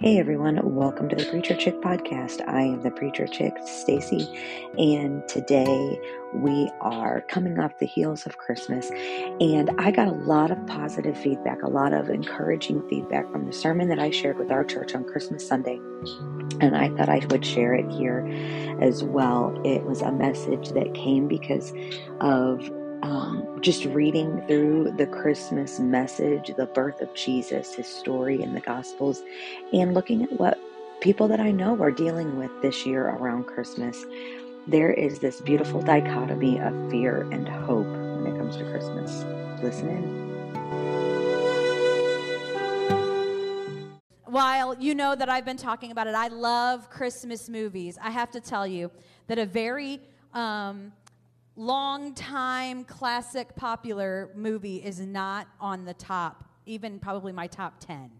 Hey everyone, welcome to the Preacher Chick podcast. I am the Preacher Chick, Stacy, and today we are coming off the heels of Christmas and I got a lot of positive feedback, a lot of encouraging feedback from the sermon that I shared with our church on Christmas Sunday. And I thought I would share it here as well. It was a message that came because of um, just reading through the Christmas message, the birth of Jesus, his story in the Gospels, and looking at what people that I know are dealing with this year around Christmas, there is this beautiful dichotomy of fear and hope when it comes to Christmas. Listen in. While you know that I've been talking about it, I love Christmas movies. I have to tell you that a very um, long time classic popular movie is not on the top, even probably my top 10.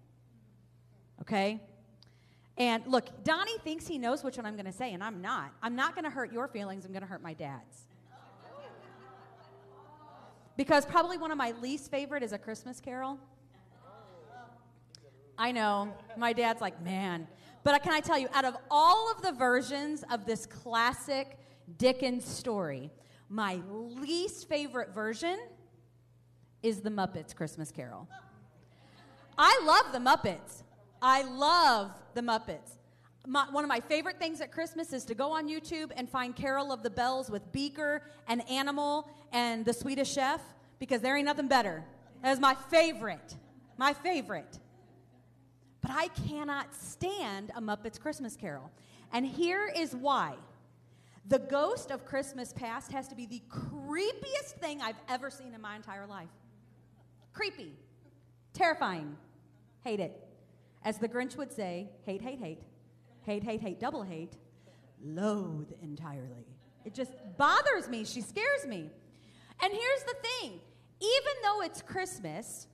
Okay? And look, Donnie thinks he knows which one I'm going to say, and I'm not. I'm not going to hurt your feelings, I'm going to hurt my dad's. Because probably one of my least favorite is A Christmas Carol. I know. My dad's like, man. But can I tell you, out of all of the versions of this classic Dickens story, my least favorite version is the Muppets Christmas Carol. I love the Muppets. I love the Muppets. My, one of my favorite things at Christmas is to go on YouTube and find Carol of the Bells with Beaker and Animal and the Swedish Chef because there ain't nothing better. That is my favorite. My favorite. But I cannot stand a Muppets Christmas Carol. And here is why. The ghost of Christmas past has to be the creepiest thing I've ever seen in my entire life. Creepy, terrifying, hate it. As the Grinch would say, hate, hate, hate, hate, hate, hate, double hate, loathe entirely. It just bothers me. She scares me. And here's the thing even though it's Christmas,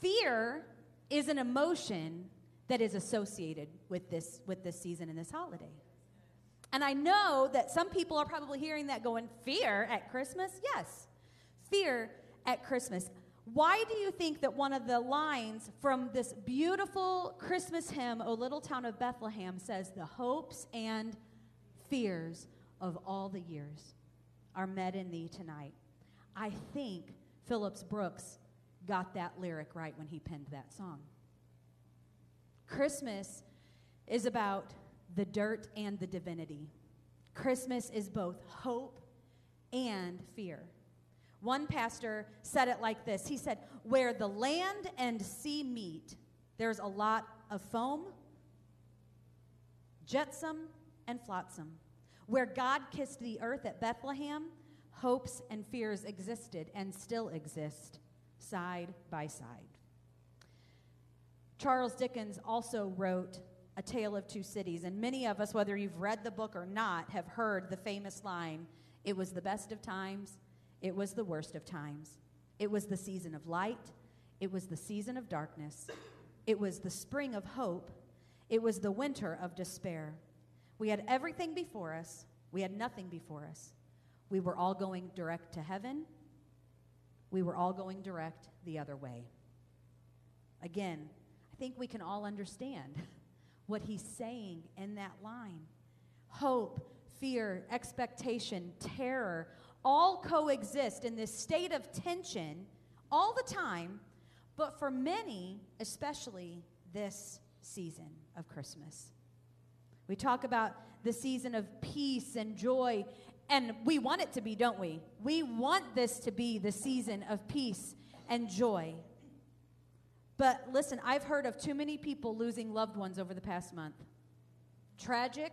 fear is an emotion that is associated with this, with this season and this holiday. And I know that some people are probably hearing that going, Fear at Christmas? Yes, fear at Christmas. Why do you think that one of the lines from this beautiful Christmas hymn, O Little Town of Bethlehem, says, The hopes and fears of all the years are met in thee tonight? I think Phillips Brooks got that lyric right when he penned that song. Christmas is about the dirt and the divinity. Christmas is both hope and fear. One pastor said it like this He said, Where the land and sea meet, there's a lot of foam, jetsam, and flotsam. Where God kissed the earth at Bethlehem, hopes and fears existed and still exist side by side. Charles Dickens also wrote A Tale of Two Cities, and many of us, whether you've read the book or not, have heard the famous line It was the best of times, it was the worst of times. It was the season of light, it was the season of darkness, it was the spring of hope, it was the winter of despair. We had everything before us, we had nothing before us. We were all going direct to heaven, we were all going direct the other way. Again, I think we can all understand what he's saying in that line. Hope, fear, expectation, terror all coexist in this state of tension all the time, but for many, especially this season of Christmas. We talk about the season of peace and joy, and we want it to be, don't we? We want this to be the season of peace and joy. But listen, I've heard of too many people losing loved ones over the past month. Tragic.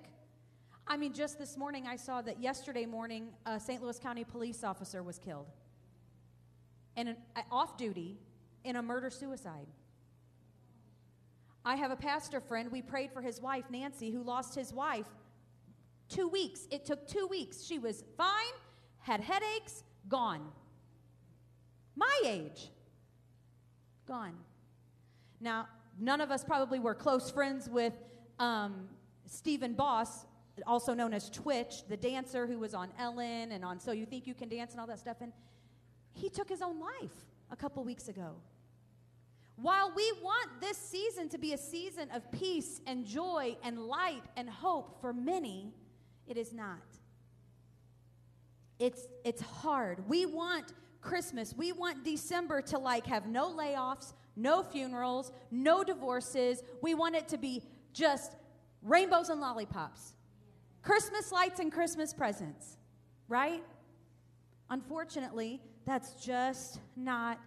I mean, just this morning, I saw that yesterday morning, a St. Louis County police officer was killed and an, off duty in a murder suicide. I have a pastor friend. We prayed for his wife, Nancy, who lost his wife two weeks. It took two weeks. She was fine, had headaches, gone. My age, gone. Now, none of us probably were close friends with um, Stephen Boss, also known as Twitch, the dancer who was on Ellen and on So You Think You Can Dance and all that stuff. And he took his own life a couple weeks ago. While we want this season to be a season of peace and joy and light and hope for many, it is not. It's, it's hard. We want Christmas, we want December to like have no layoffs, no funerals, no divorces. We want it to be just rainbows and lollipops, Christmas lights and Christmas presents, right? Unfortunately, that's just not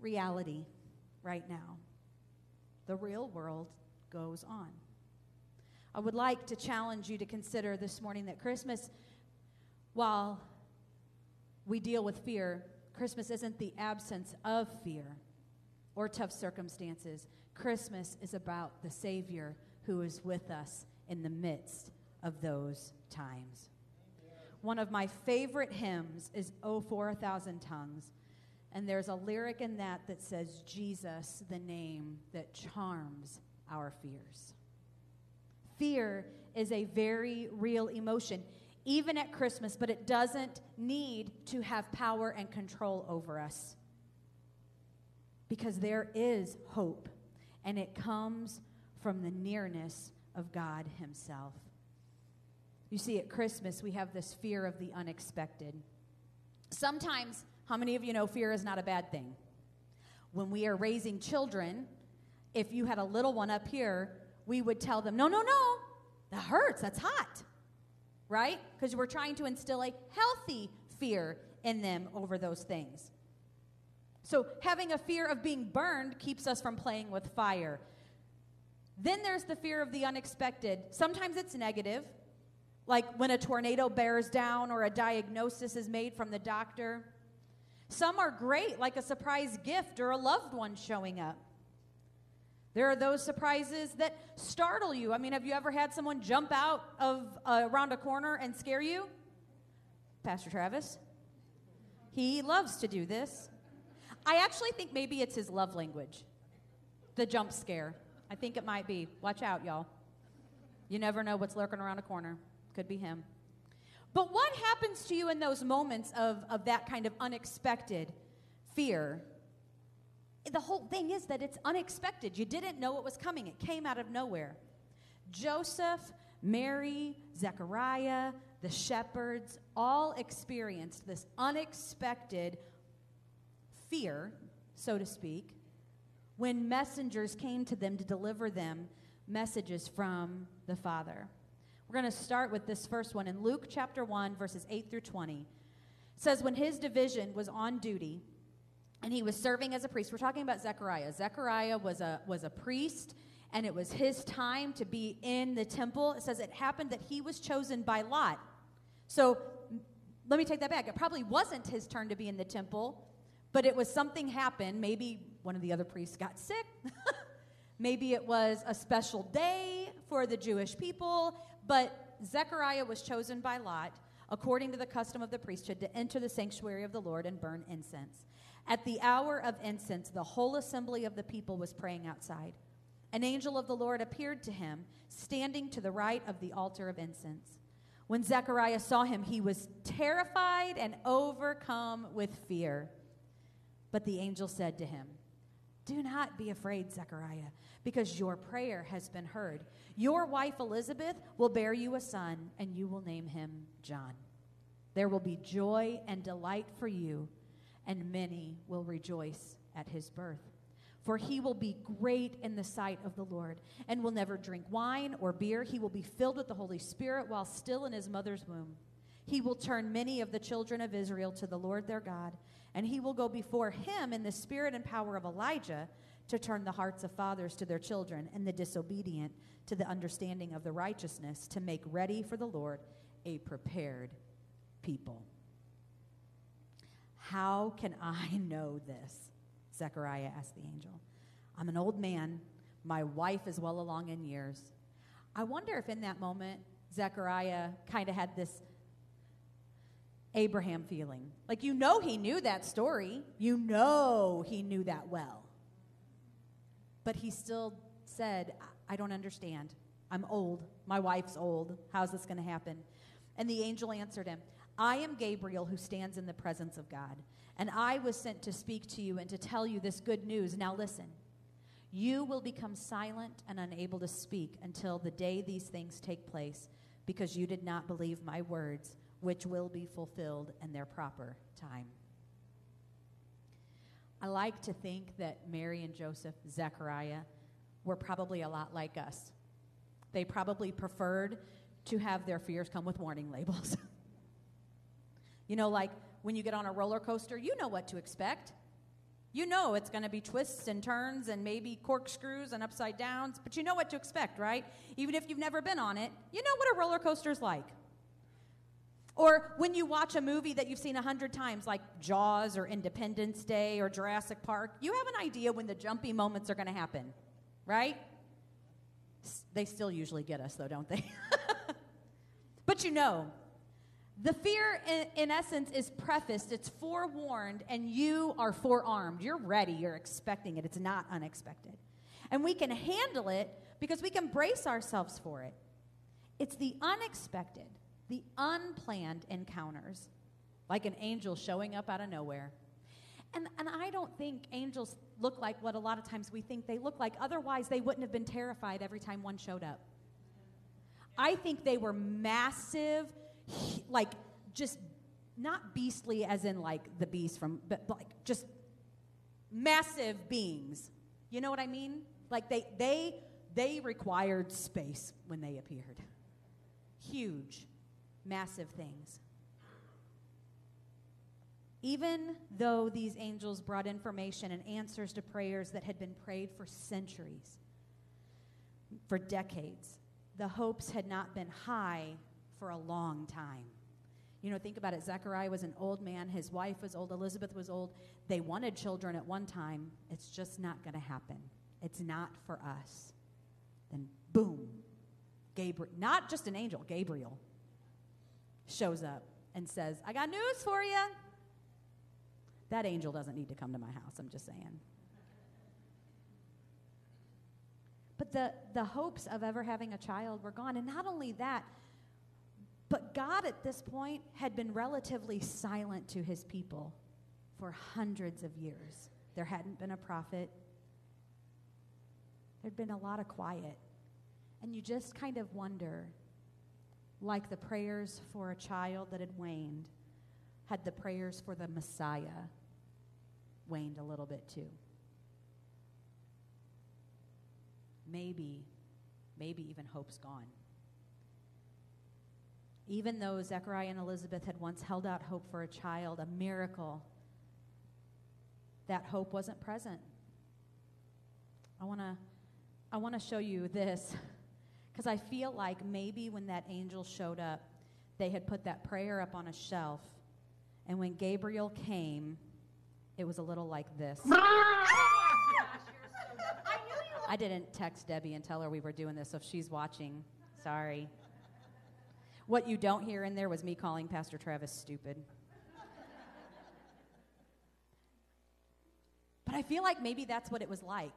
reality right now. The real world goes on. I would like to challenge you to consider this morning that Christmas, while we deal with fear, Christmas isn't the absence of fear or tough circumstances. Christmas is about the Savior who is with us in the midst of those times. One of my favorite hymns is for a Thousand Tongues. And there's a lyric in that that says, Jesus, the name that charms our fears. Fear is a very real emotion, even at Christmas, but it doesn't need to have power and control over us. Because there is hope, and it comes from the nearness of God Himself. You see, at Christmas, we have this fear of the unexpected. Sometimes, how many of you know fear is not a bad thing? When we are raising children, if you had a little one up here, we would tell them, no, no, no, that hurts, that's hot, right? Because we're trying to instill a healthy fear in them over those things. So, having a fear of being burned keeps us from playing with fire. Then there's the fear of the unexpected. Sometimes it's negative, like when a tornado bears down or a diagnosis is made from the doctor. Some are great, like a surprise gift or a loved one showing up. There are those surprises that startle you. I mean, have you ever had someone jump out of uh, around a corner and scare you? Pastor Travis. He loves to do this. I actually think maybe it's his love language, the jump scare. I think it might be. Watch out, y'all. You never know what's lurking around a corner. Could be him. But what happens to you in those moments of, of that kind of unexpected fear? The whole thing is that it's unexpected. You didn't know it was coming, it came out of nowhere. Joseph, Mary, Zechariah, the shepherds all experienced this unexpected fear, so to speak, when messengers came to them to deliver them messages from the Father. We're going to start with this first one in Luke chapter 1, verses 8 through 20. It says, When his division was on duty and he was serving as a priest, we're talking about Zechariah. Zechariah was a, was a priest and it was his time to be in the temple. It says it happened that he was chosen by Lot. So let me take that back. It probably wasn't his turn to be in the temple, but it was something happened. Maybe one of the other priests got sick. Maybe it was a special day for the Jewish people. But Zechariah was chosen by Lot, according to the custom of the priesthood, to enter the sanctuary of the Lord and burn incense. At the hour of incense, the whole assembly of the people was praying outside. An angel of the Lord appeared to him, standing to the right of the altar of incense. When Zechariah saw him, he was terrified and overcome with fear. But the angel said to him, Do not be afraid, Zechariah, because your prayer has been heard. Your wife Elizabeth will bear you a son, and you will name him John. There will be joy and delight for you, and many will rejoice at his birth. For he will be great in the sight of the Lord, and will never drink wine or beer. He will be filled with the Holy Spirit while still in his mother's womb. He will turn many of the children of Israel to the Lord their God, and he will go before him in the spirit and power of Elijah to turn the hearts of fathers to their children and the disobedient to the understanding of the righteousness, to make ready for the Lord a prepared people. How can I know this? Zechariah asked the angel. I'm an old man. My wife is well along in years. I wonder if in that moment, Zechariah kind of had this Abraham feeling. Like, you know, he knew that story. You know, he knew that well. But he still said, I don't understand. I'm old. My wife's old. How's this going to happen? And the angel answered him, I am Gabriel who stands in the presence of God. And I was sent to speak to you and to tell you this good news. Now listen. You will become silent and unable to speak until the day these things take place, because you did not believe my words, which will be fulfilled in their proper time. I like to think that Mary and Joseph, Zechariah, were probably a lot like us. They probably preferred to have their fears come with warning labels. you know, like when you get on a roller coaster, you know what to expect. You know it's going to be twists and turns and maybe corkscrews and upside downs, but you know what to expect, right? Even if you've never been on it, you know what a roller coaster is like. Or when you watch a movie that you've seen a hundred times, like Jaws or Independence Day or Jurassic Park, you have an idea when the jumpy moments are going to happen, right? They still usually get us, though, don't they? but you know, the fear, in, in, essence, is prefaced, it's forewarned, and you are forearmed. You're ready, you're expecting it. It's not unexpected. And we can handle it because we can brace ourselves for it. It's the unexpected, the unplanned encounters, like an angel showing up out of nowhere. And, and I don't think angels look like what a lot of times we think they look like. Otherwise, they wouldn't have been terrified every time one showed up. I think they were massive like just not beastly as in like the beast from, but like just massive beings. You know what I mean? Like they they they required space when they appeared. Huge, massive things. Even though these angels brought information and answers to prayers that had been prayed for centuries, for decades, the hopes had not been high for a long time. You know, think about it. Zechariah was an old man. His wife was old. Elizabeth was old. They wanted children at one time. It's just not going to happen. It's not for us. Then, boom, Gabriel, not just an angel, Gabriel shows up and says, I got news for you. That angel doesn't need to come to my house, I'm just saying. But the, the hopes of ever having a child were gone. And not only that, but God at this point had been relatively silent to his people for hundreds of years. There hadn't been a prophet, there'd been a lot of quiet. And you just kind of wonder like the prayers for a child that had waned, had the prayers for the Messiah waned a little bit too? Maybe, maybe even hope's gone. Even though Zechariah and Elizabeth had once held out hope for a child, a miracle, that hope wasn't present. I want to I want to show you this because I feel like maybe when that angel showed up, they had put that prayer up on a shelf, and when Gabriel came, it was a little like this. I didn't text Debbie and tell her we were doing this, so if she's watching, sorry. What you don't hear in there was me calling Pastor Travis stupid. but I feel like maybe that's what it was like.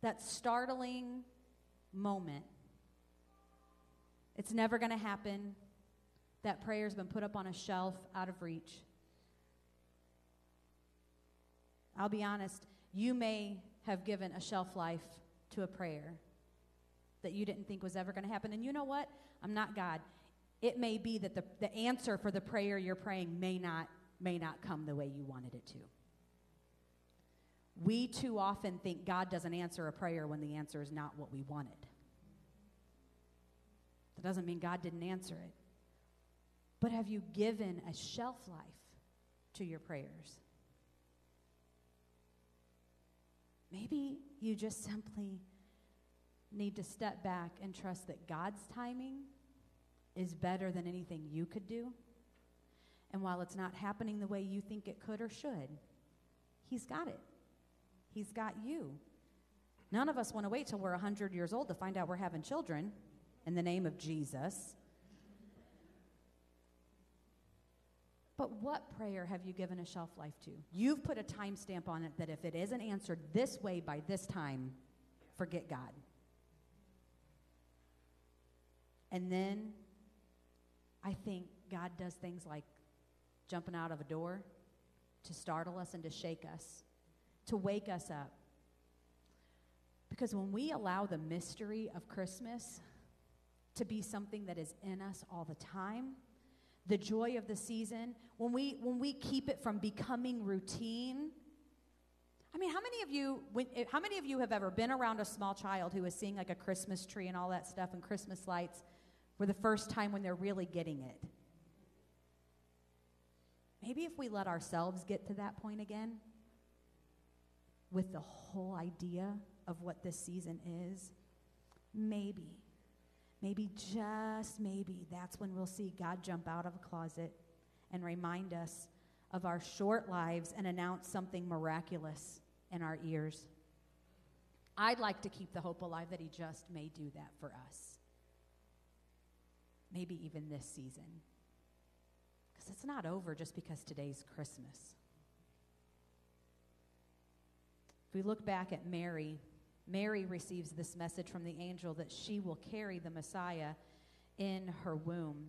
That startling moment. It's never going to happen. That prayer's been put up on a shelf out of reach. I'll be honest, you may have given a shelf life to a prayer that you didn't think was ever going to happen. And you know what? I'm not God. It may be that the, the answer for the prayer you're praying may not, may not come the way you wanted it to. We too often think God doesn't answer a prayer when the answer is not what we wanted. That doesn't mean God didn't answer it. But have you given a shelf life to your prayers? Maybe you just simply need to step back and trust that God's timing is better than anything you could do. And while it's not happening the way you think it could or should, He's got it. He's got you. None of us want to wait till we're 100 years old to find out we're having children in the name of Jesus. But what prayer have you given a shelf life to? You've put a timestamp on it that if it isn't answered this way by this time, forget God. And then I think God does things like jumping out of a door to startle us and to shake us, to wake us up, Because when we allow the mystery of Christmas to be something that is in us all the time, the joy of the season, when we, when we keep it from becoming routine, I mean, how many of you, when, eh, how many of you have ever been around a small child who is seeing like a Christmas tree and all that stuff and Christmas lights for the first time when they're really getting it? Maybe if we let ourselves get to that point again with the whole idea of what this season is, maybe, maybe just maybe that's when we'll see God jump out of a closet and remind us of our short lives and announce something miraculous in our ears. I'd like to keep the hope alive that He just may do that for us. Maybe even this season. Because it's not over just because today's Christmas. If we look back at Mary, Mary receives this message from the angel that she will carry the Messiah in her womb.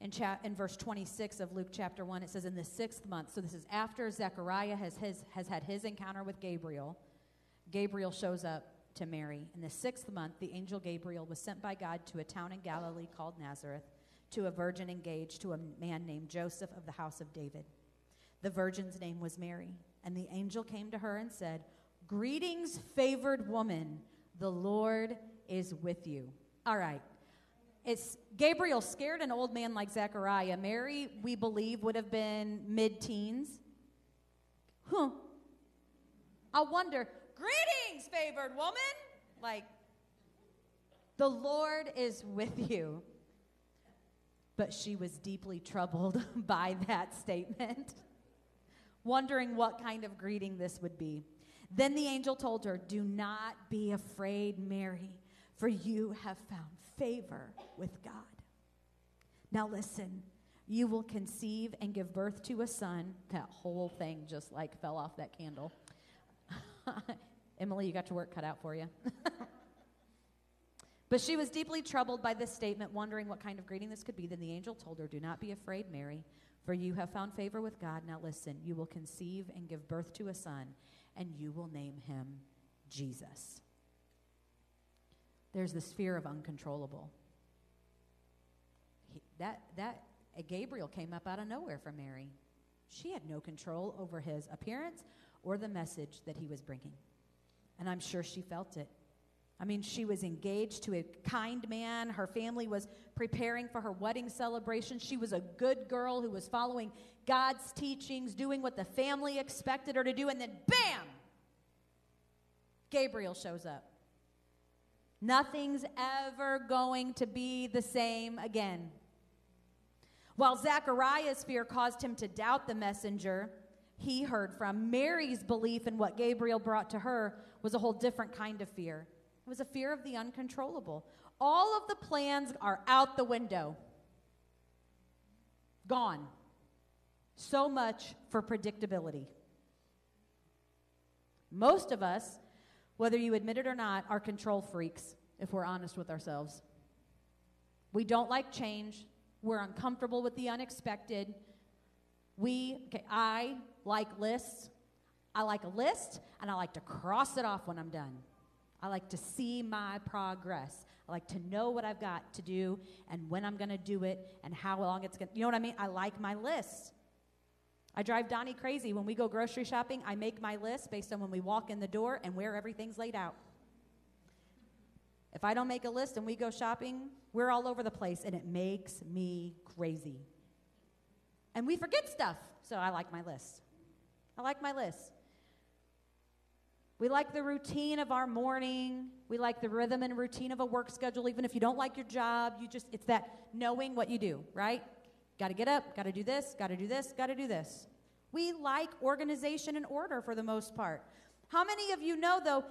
In, cha- in verse 26 of Luke chapter 1, it says, In the sixth month, so this is after Zechariah has, his, has had his encounter with Gabriel, Gabriel shows up to Mary. In the sixth month, the angel Gabriel was sent by God to a town in Galilee called Nazareth to a virgin engaged to a man named Joseph of the house of David. The virgin's name was Mary. And the angel came to her and said, Greetings, favored woman, the Lord is with you. All right, it's Gabriel scared an old man like Zechariah. Mary, we believe, would have been mid teens. Huh. I wonder, greetings, favored woman. Like, the Lord is with you. But she was deeply troubled by that statement, wondering what kind of greeting this would be. Then the angel told her, Do not be afraid, Mary, for you have found favor with God. Now, listen, you will conceive and give birth to a son. That whole thing just like fell off that candle. Emily, you got your work cut out for you. but she was deeply troubled by this statement, wondering what kind of greeting this could be. Then the angel told her, Do not be afraid, Mary, for you have found favor with God. Now listen, you will conceive and give birth to a son, and you will name him Jesus there's this fear of uncontrollable. He, that, that Gabriel came up out of nowhere for Mary. She had no control over his appearance or the message that he was bringing. And I'm sure she felt it. I mean, she was engaged to a kind man. Her family was preparing for her wedding celebration. She was a good girl who was following God's teachings, doing what the family expected her to do. And then, bam! Gabriel shows up. Nothing's ever going to be the same again. While Zechariah's fear caused him to doubt the messenger he heard from, Mary's belief in what Gabriel brought to her was a whole different kind of fear. It was a fear of the uncontrollable. All of the plans are out the window, gone. So much for predictability. Most of us whether you admit it or not, are control freaks, if we're honest with ourselves. We don't like change. We're uncomfortable with the unexpected. We, okay, I like lists. I like a list, and I like to cross it off when I'm done. I like to see my progress. I like to know what I've got to do and when I'm going to do it and how long it's going to. You know what I mean? I like my list. I drive Donnie crazy. When we go grocery shopping, I make my list based on when we walk in the door and where everything's laid out. If I don't make a list and we go shopping, we're all over the place and it makes me crazy. And we forget stuff, so I like my list. I like my list. We like the routine of our morning. We like the rhythm and routine of a work schedule. Even if you don't like your job, you just, it's that knowing what you do, right? Got to get up, got to do this, got to do this, got to do this. We like organization and order for the most part. How many of you know, though,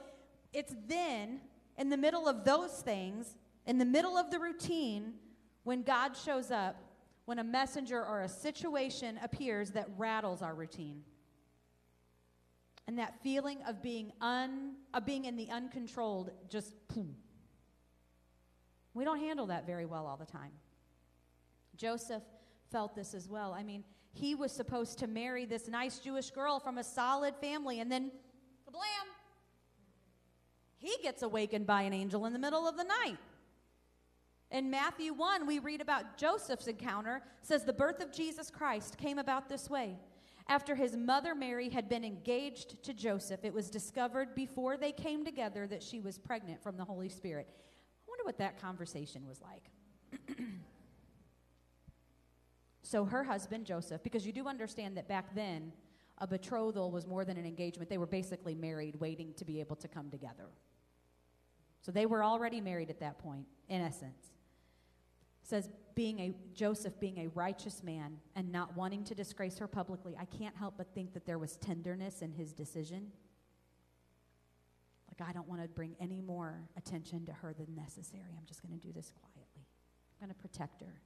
it's then, in the middle of those things, in the middle of the routine, when God shows up, when a messenger or a situation appears that rattles our routine? And that feeling of being, un, of being in the uncontrolled just. We don't handle that very well all the time. Joseph felt this as well. I mean, he was supposed to marry this nice Jewish girl from a solid family, and then, kablam! he gets awakened by an angel in the middle of the night. In Matthew 1, we read about Joseph's encounter. Says the birth of Jesus Christ came about this way. After his mother Mary had been engaged to Joseph, it was discovered before they came together that she was pregnant from the Holy Spirit. I wonder what that conversation was like. so her husband Joseph, because you do understand that back then a betrothal was more than an engagement. They were basically married, waiting to be able to come together. So they were already married at that point, in essence says being a Joseph being a righteous man and not wanting to disgrace her publicly, I can't help but think that there was tenderness in his decision. Like I don't want to bring any more attention to her than necessary. I'm just going to do this quietly. I'm going to protect her.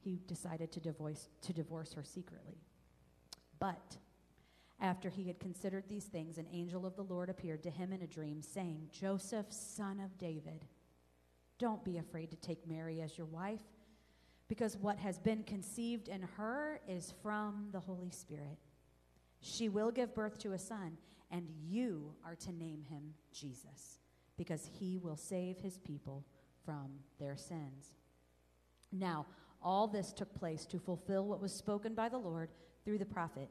He decided to divorce to divorce her secretly. But after he had considered these things, an angel of the Lord appeared to him in a dream, saying, Joseph, son of David, don't be afraid to take Mary as your wife, because what has been conceived in her is from the Holy Spirit. She will give birth to a son, and you are to name him Jesus, because he will save his people from their sins. Now, all this took place to fulfill what was spoken by the Lord through the prophet.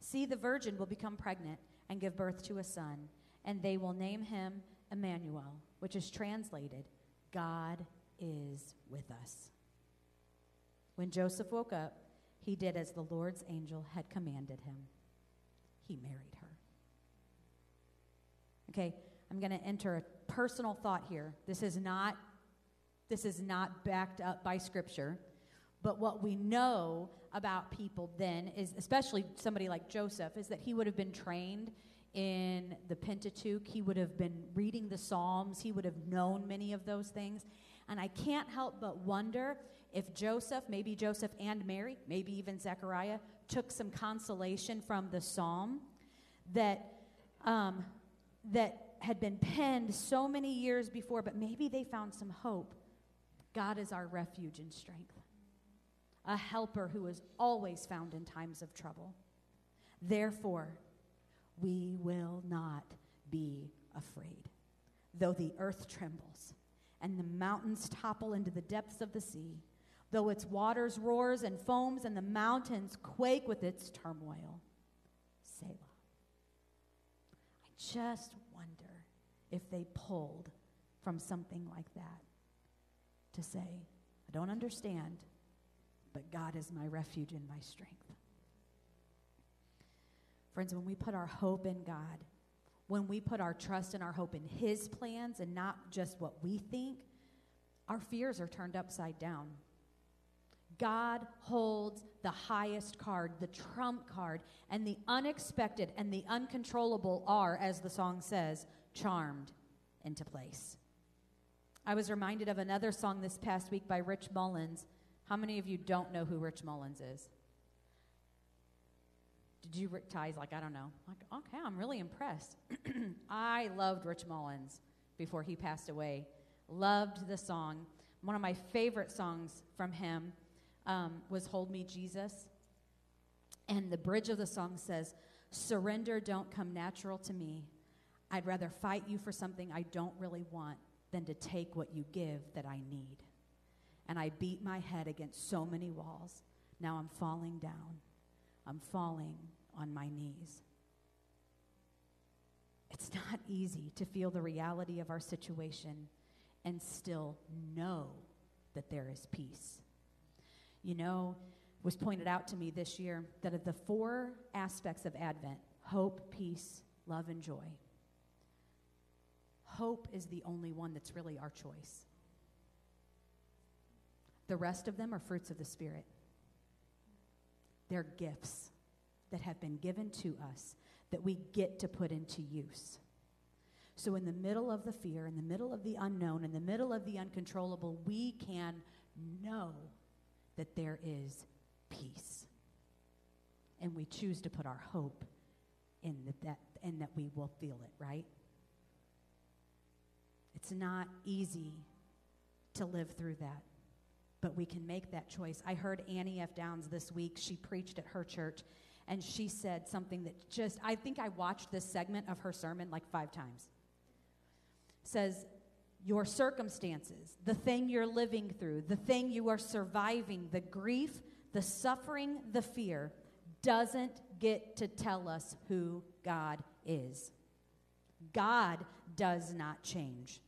See, the virgin will become pregnant and give birth to a son, and they will name him Emmanuel, which is translated God is with us. When Joseph woke up, he did as the Lord's angel had commanded him. He married her. Okay, I'm going to enter a personal thought here. This is not this is not backed up by scripture, but what we know about people then is especially somebody like Joseph is that he would have been trained in the Pentateuch. He would have been reading the Psalms. He would have known many of those things. And I can't help but wonder if Joseph, maybe Joseph and Mary, maybe even Zechariah, took some consolation from the psalm that, um, that had been penned so many years before, but maybe they found some hope. God is our refuge and strength, a helper who is always found in times of trouble. Therefore, we will not be afraid. Though the earth trembles and the mountains topple into the depths of the sea, though its waters roars and foams and the mountains quake with its turmoil. Selah. I just wonder if they pulled from something like that to say, I don't understand, but God is my refuge and my strength. Friends, when we put our hope in God, when we put our trust and our hope in His plans and not just what we think, our fears are turned upside down. God holds the highest card, the trump card, and the unexpected and the uncontrollable are, as the song says, charmed into place. I was reminded of another song this past week by Rich Mullins. How many of you don't know who Rich Mullins is? Did you, Ty's like, I don't know. Like, okay, I'm really impressed. I loved Rich Mullins before he passed away. Loved the song. One of my favorite songs from him um, was Hold Me, Jesus. And the bridge of the song says, Surrender don't come natural to me. I'd rather fight you for something I don't really want than to take what you give that I need. And I beat my head against so many walls. Now I'm falling down. I'm falling on my knees. It's not easy to feel the reality of our situation and still know that there is peace. You know, was pointed out to me this year that of the four aspects of Advent hope, peace, love, and joy hope is the only one that's really our choice. The rest of them are fruits of the Spirit. They're gifts that have been given to us that we get to put into use. So, in the middle of the fear, in the middle of the unknown, in the middle of the uncontrollable, we can know that there is peace. And we choose to put our hope in the, that, and that we will feel it, right? It's not easy to live through that but we can make that choice. I heard Annie F. Downs this week. She preached at her church, and she said something that just, I think I watched this segment of her sermon like five times. Says, Your circumstances, the thing you're living through, the thing you are surviving, the grief, the suffering, the fear, doesn't get to tell us who God is. God does not change.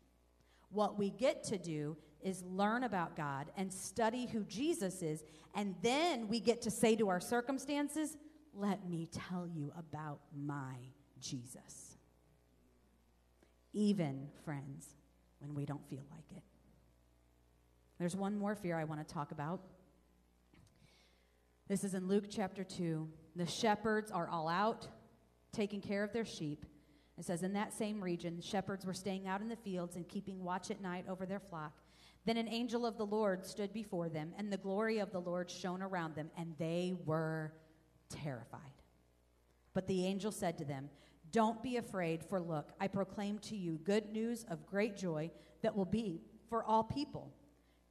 What we get to do is learn about God and study who Jesus is, and then we get to say to our circumstances, Let me tell you about my Jesus. Even, friends, when we don't feel like it. There's one more fear I want to talk about. This is in Luke chapter 2. The shepherds are all out, taking care of their sheep. It says, In that same region, shepherds were staying out in the fields and keeping watch at night over their flock. Then an angel of the Lord stood before them, and the glory of the Lord shone around them, and they were terrified. But the angel said to them, Don't be afraid, for look, I proclaim to you good news of great joy that will be for all people.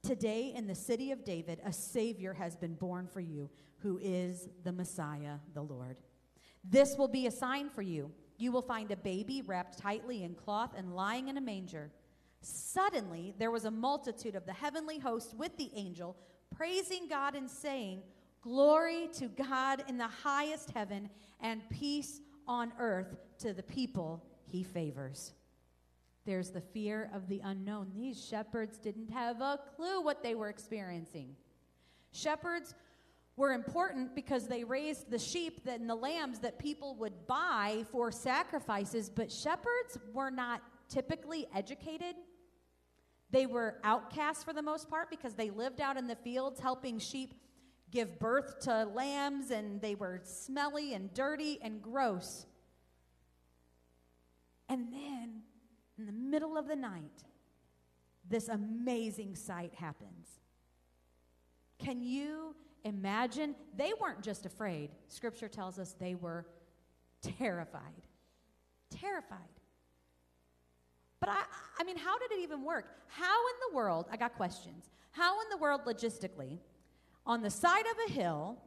Today, in the city of David, a Savior has been born for you, who is the Messiah, the Lord. This will be a sign for you. You will find a baby wrapped tightly in cloth and lying in a manger. Suddenly, there was a multitude of the heavenly host with the angel, praising God and saying, Glory to God in the highest heaven, and peace on earth to the people he favors. There's the fear of the unknown. These shepherds didn't have a clue what they were experiencing. Shepherds were important because they raised the sheep and the lambs that people would buy for sacrifices, but shepherds were not typically educated. They were outcasts for the most part because they lived out in the fields helping sheep give birth to lambs, and they were smelly and dirty and gross. And then, in the middle of the night, this amazing sight happens. Can you imagine? They weren't just afraid. Scripture tells us they were terrified. Terrified. But I, I mean, how did it even work? How in the world, I got questions. How in the world, logistically, on the side of a hill,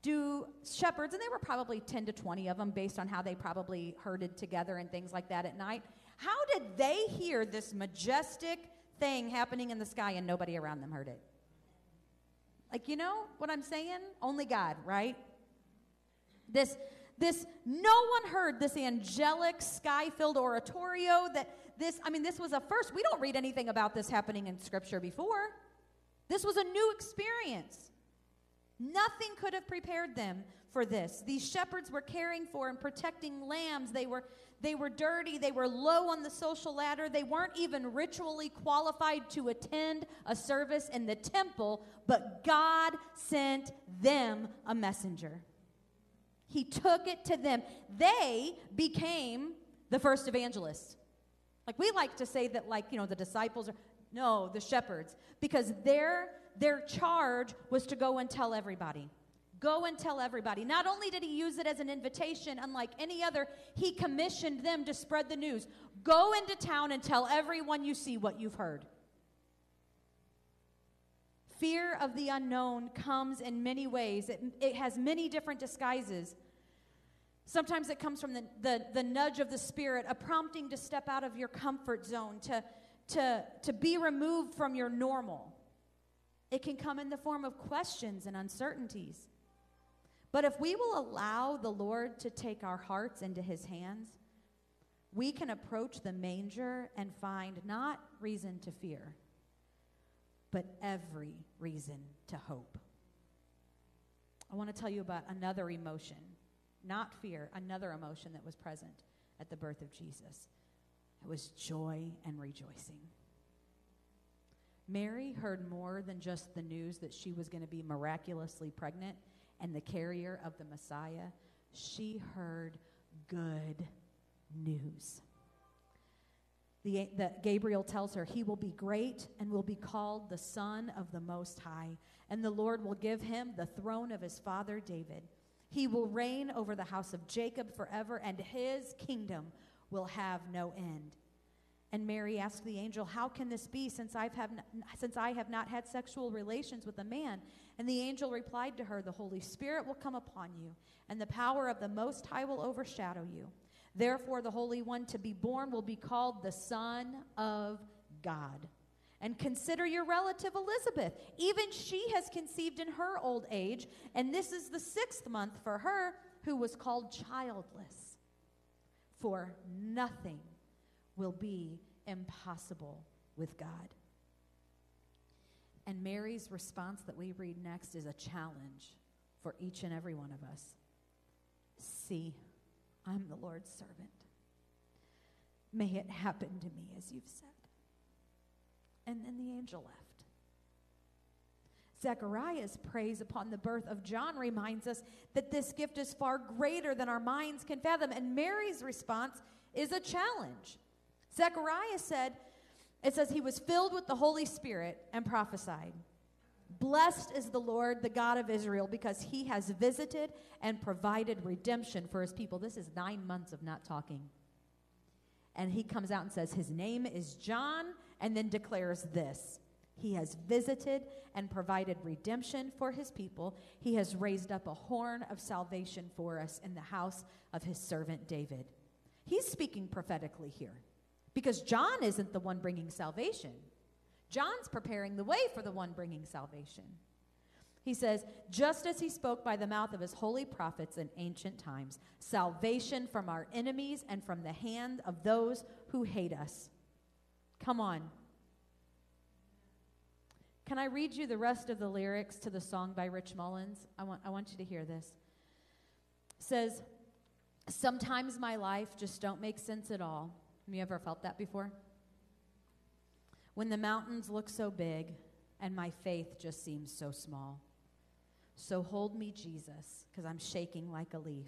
do shepherds, and there were probably 10 to 20 of them based on how they probably herded together and things like that at night, how did they hear this majestic thing happening in the sky and nobody around them heard it? Like, you know what I'm saying? Only God, right? This, this, no one heard this angelic, sky filled oratorio that this, I mean, this was a first. We don't read anything about this happening in Scripture before. This was a new experience. Nothing could have prepared them for this. These shepherds were caring for and protecting lambs. They were, they were dirty. They were low on the social ladder. They weren't even ritually qualified to attend a service in the temple, but God sent them a messenger. He took it to them. They became the first evangelists. Like we like to say that, like, you know, the disciples are, no, the shepherds, because their, their charge was to go and tell everybody. Go and tell everybody. Not only did he use it as an invitation, unlike any other, he commissioned them to spread the news. Go into town and tell everyone you see what you've heard. Fear of the unknown comes in many ways, it, it has many different disguises. Sometimes it comes from the, the, the, nudge of the Spirit, a prompting to step out of your comfort zone, to, to, to be removed from your normal. It can come in the form of questions and uncertainties. But if we will allow the Lord to take our hearts into his hands, we can approach the manger and find not reason to fear, but every reason to hope. I want to tell you about another emotion not fear, another emotion that was present at the birth of Jesus. It was joy and rejoicing. Mary heard more than just the news that she was going to be miraculously pregnant and the carrier of the Messiah. She heard good news. The, the, Gabriel tells her, He will be great and will be called the Son of the Most High, and the Lord will give him the throne of his father David he will reign over the house of Jacob forever, and his kingdom will have no end. And Mary asked the angel, How can this be since, I've have since I have not had sexual relations with a man? And the angel replied to her, The Holy Spirit will come upon you, and the power of the Most High will overshadow you. Therefore, the Holy One to be born will be called the Son of God. And consider your relative Elizabeth. Even she has conceived in her old age, and this is the sixth month for her who was called childless. For nothing will be impossible with God. And Mary's response that we read next is a challenge for each and every one of us. See, I'm the Lord's servant. May it happen to me as you've said. And then the angel left. Zechariah's praise upon the birth of John reminds us that this gift is far greater than our minds can fathom. And Mary's response is a challenge. Zechariah said, it says he was filled with the Holy Spirit and prophesied. Blessed is the Lord, the God of Israel, because he has visited and provided redemption for his people. This is nine months of not talking. And he comes out and says, His name is John, and then declares this He has visited and provided redemption for his people. He has raised up a horn of salvation for us in the house of his servant David. He's speaking prophetically here because John isn't the one bringing salvation. John's preparing the way for the one bringing salvation. He says, just as he spoke by the mouth of his holy prophets in ancient times, salvation from our enemies and from the hand of those who hate us. Come on. Can I read you the rest of the lyrics to the song by Rich Mullins? I want, I want you to hear this. It says, Sometimes my life just don't make sense at all. Have you ever felt that before? when the mountains look so big and my faith just seems so small. So hold me, Jesus, because I'm shaking like a leaf.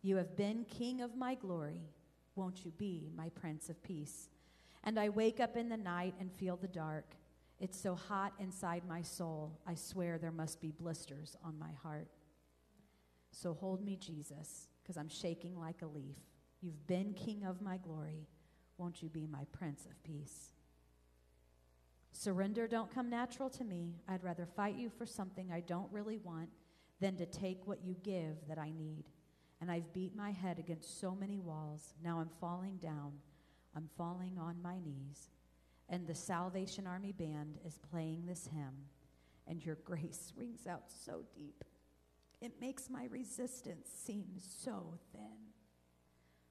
You have been King of my glory. Won't you be my Prince of Peace? And I wake up in the night and feel the dark. It's so hot inside my soul, I swear there must be blisters on my heart. So hold me, Jesus, because I'm shaking like a leaf. You've been King of my glory. Won't you be my Prince of Peace? Surrender don't come natural to me. I'd rather fight you for something I don't really want than to take what you give that I need. And I've beat my head against so many walls. Now I'm falling down. I'm falling on my knees. And the Salvation Army band is playing this hymn. And your grace rings out so deep. It makes my resistance seem so thin.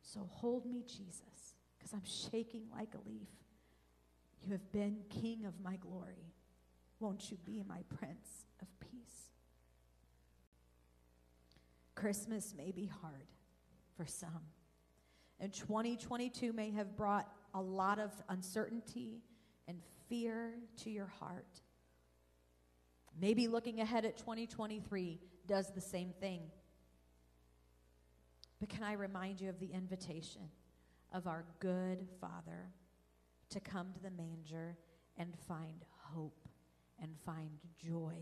So hold me, Jesus, because I'm shaking like a leaf. You have been King of my glory. Won't you be my Prince of Peace? Christmas may be hard for some. And 2022 may have brought a lot of uncertainty and fear to your heart. Maybe looking ahead at 2023 does the same thing. But can I remind you of the invitation of our good Father to come to the manger and find hope and find joy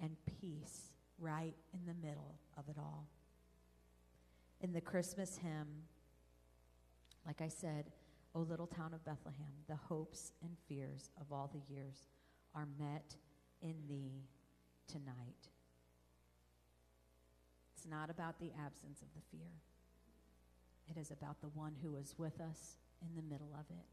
and peace right in the middle of it all. In the Christmas hymn, like I said, O little town of Bethlehem, the hopes and fears of all the years are met in thee tonight. It's not about the absence of the fear. It is about the one who is with us in the middle of it.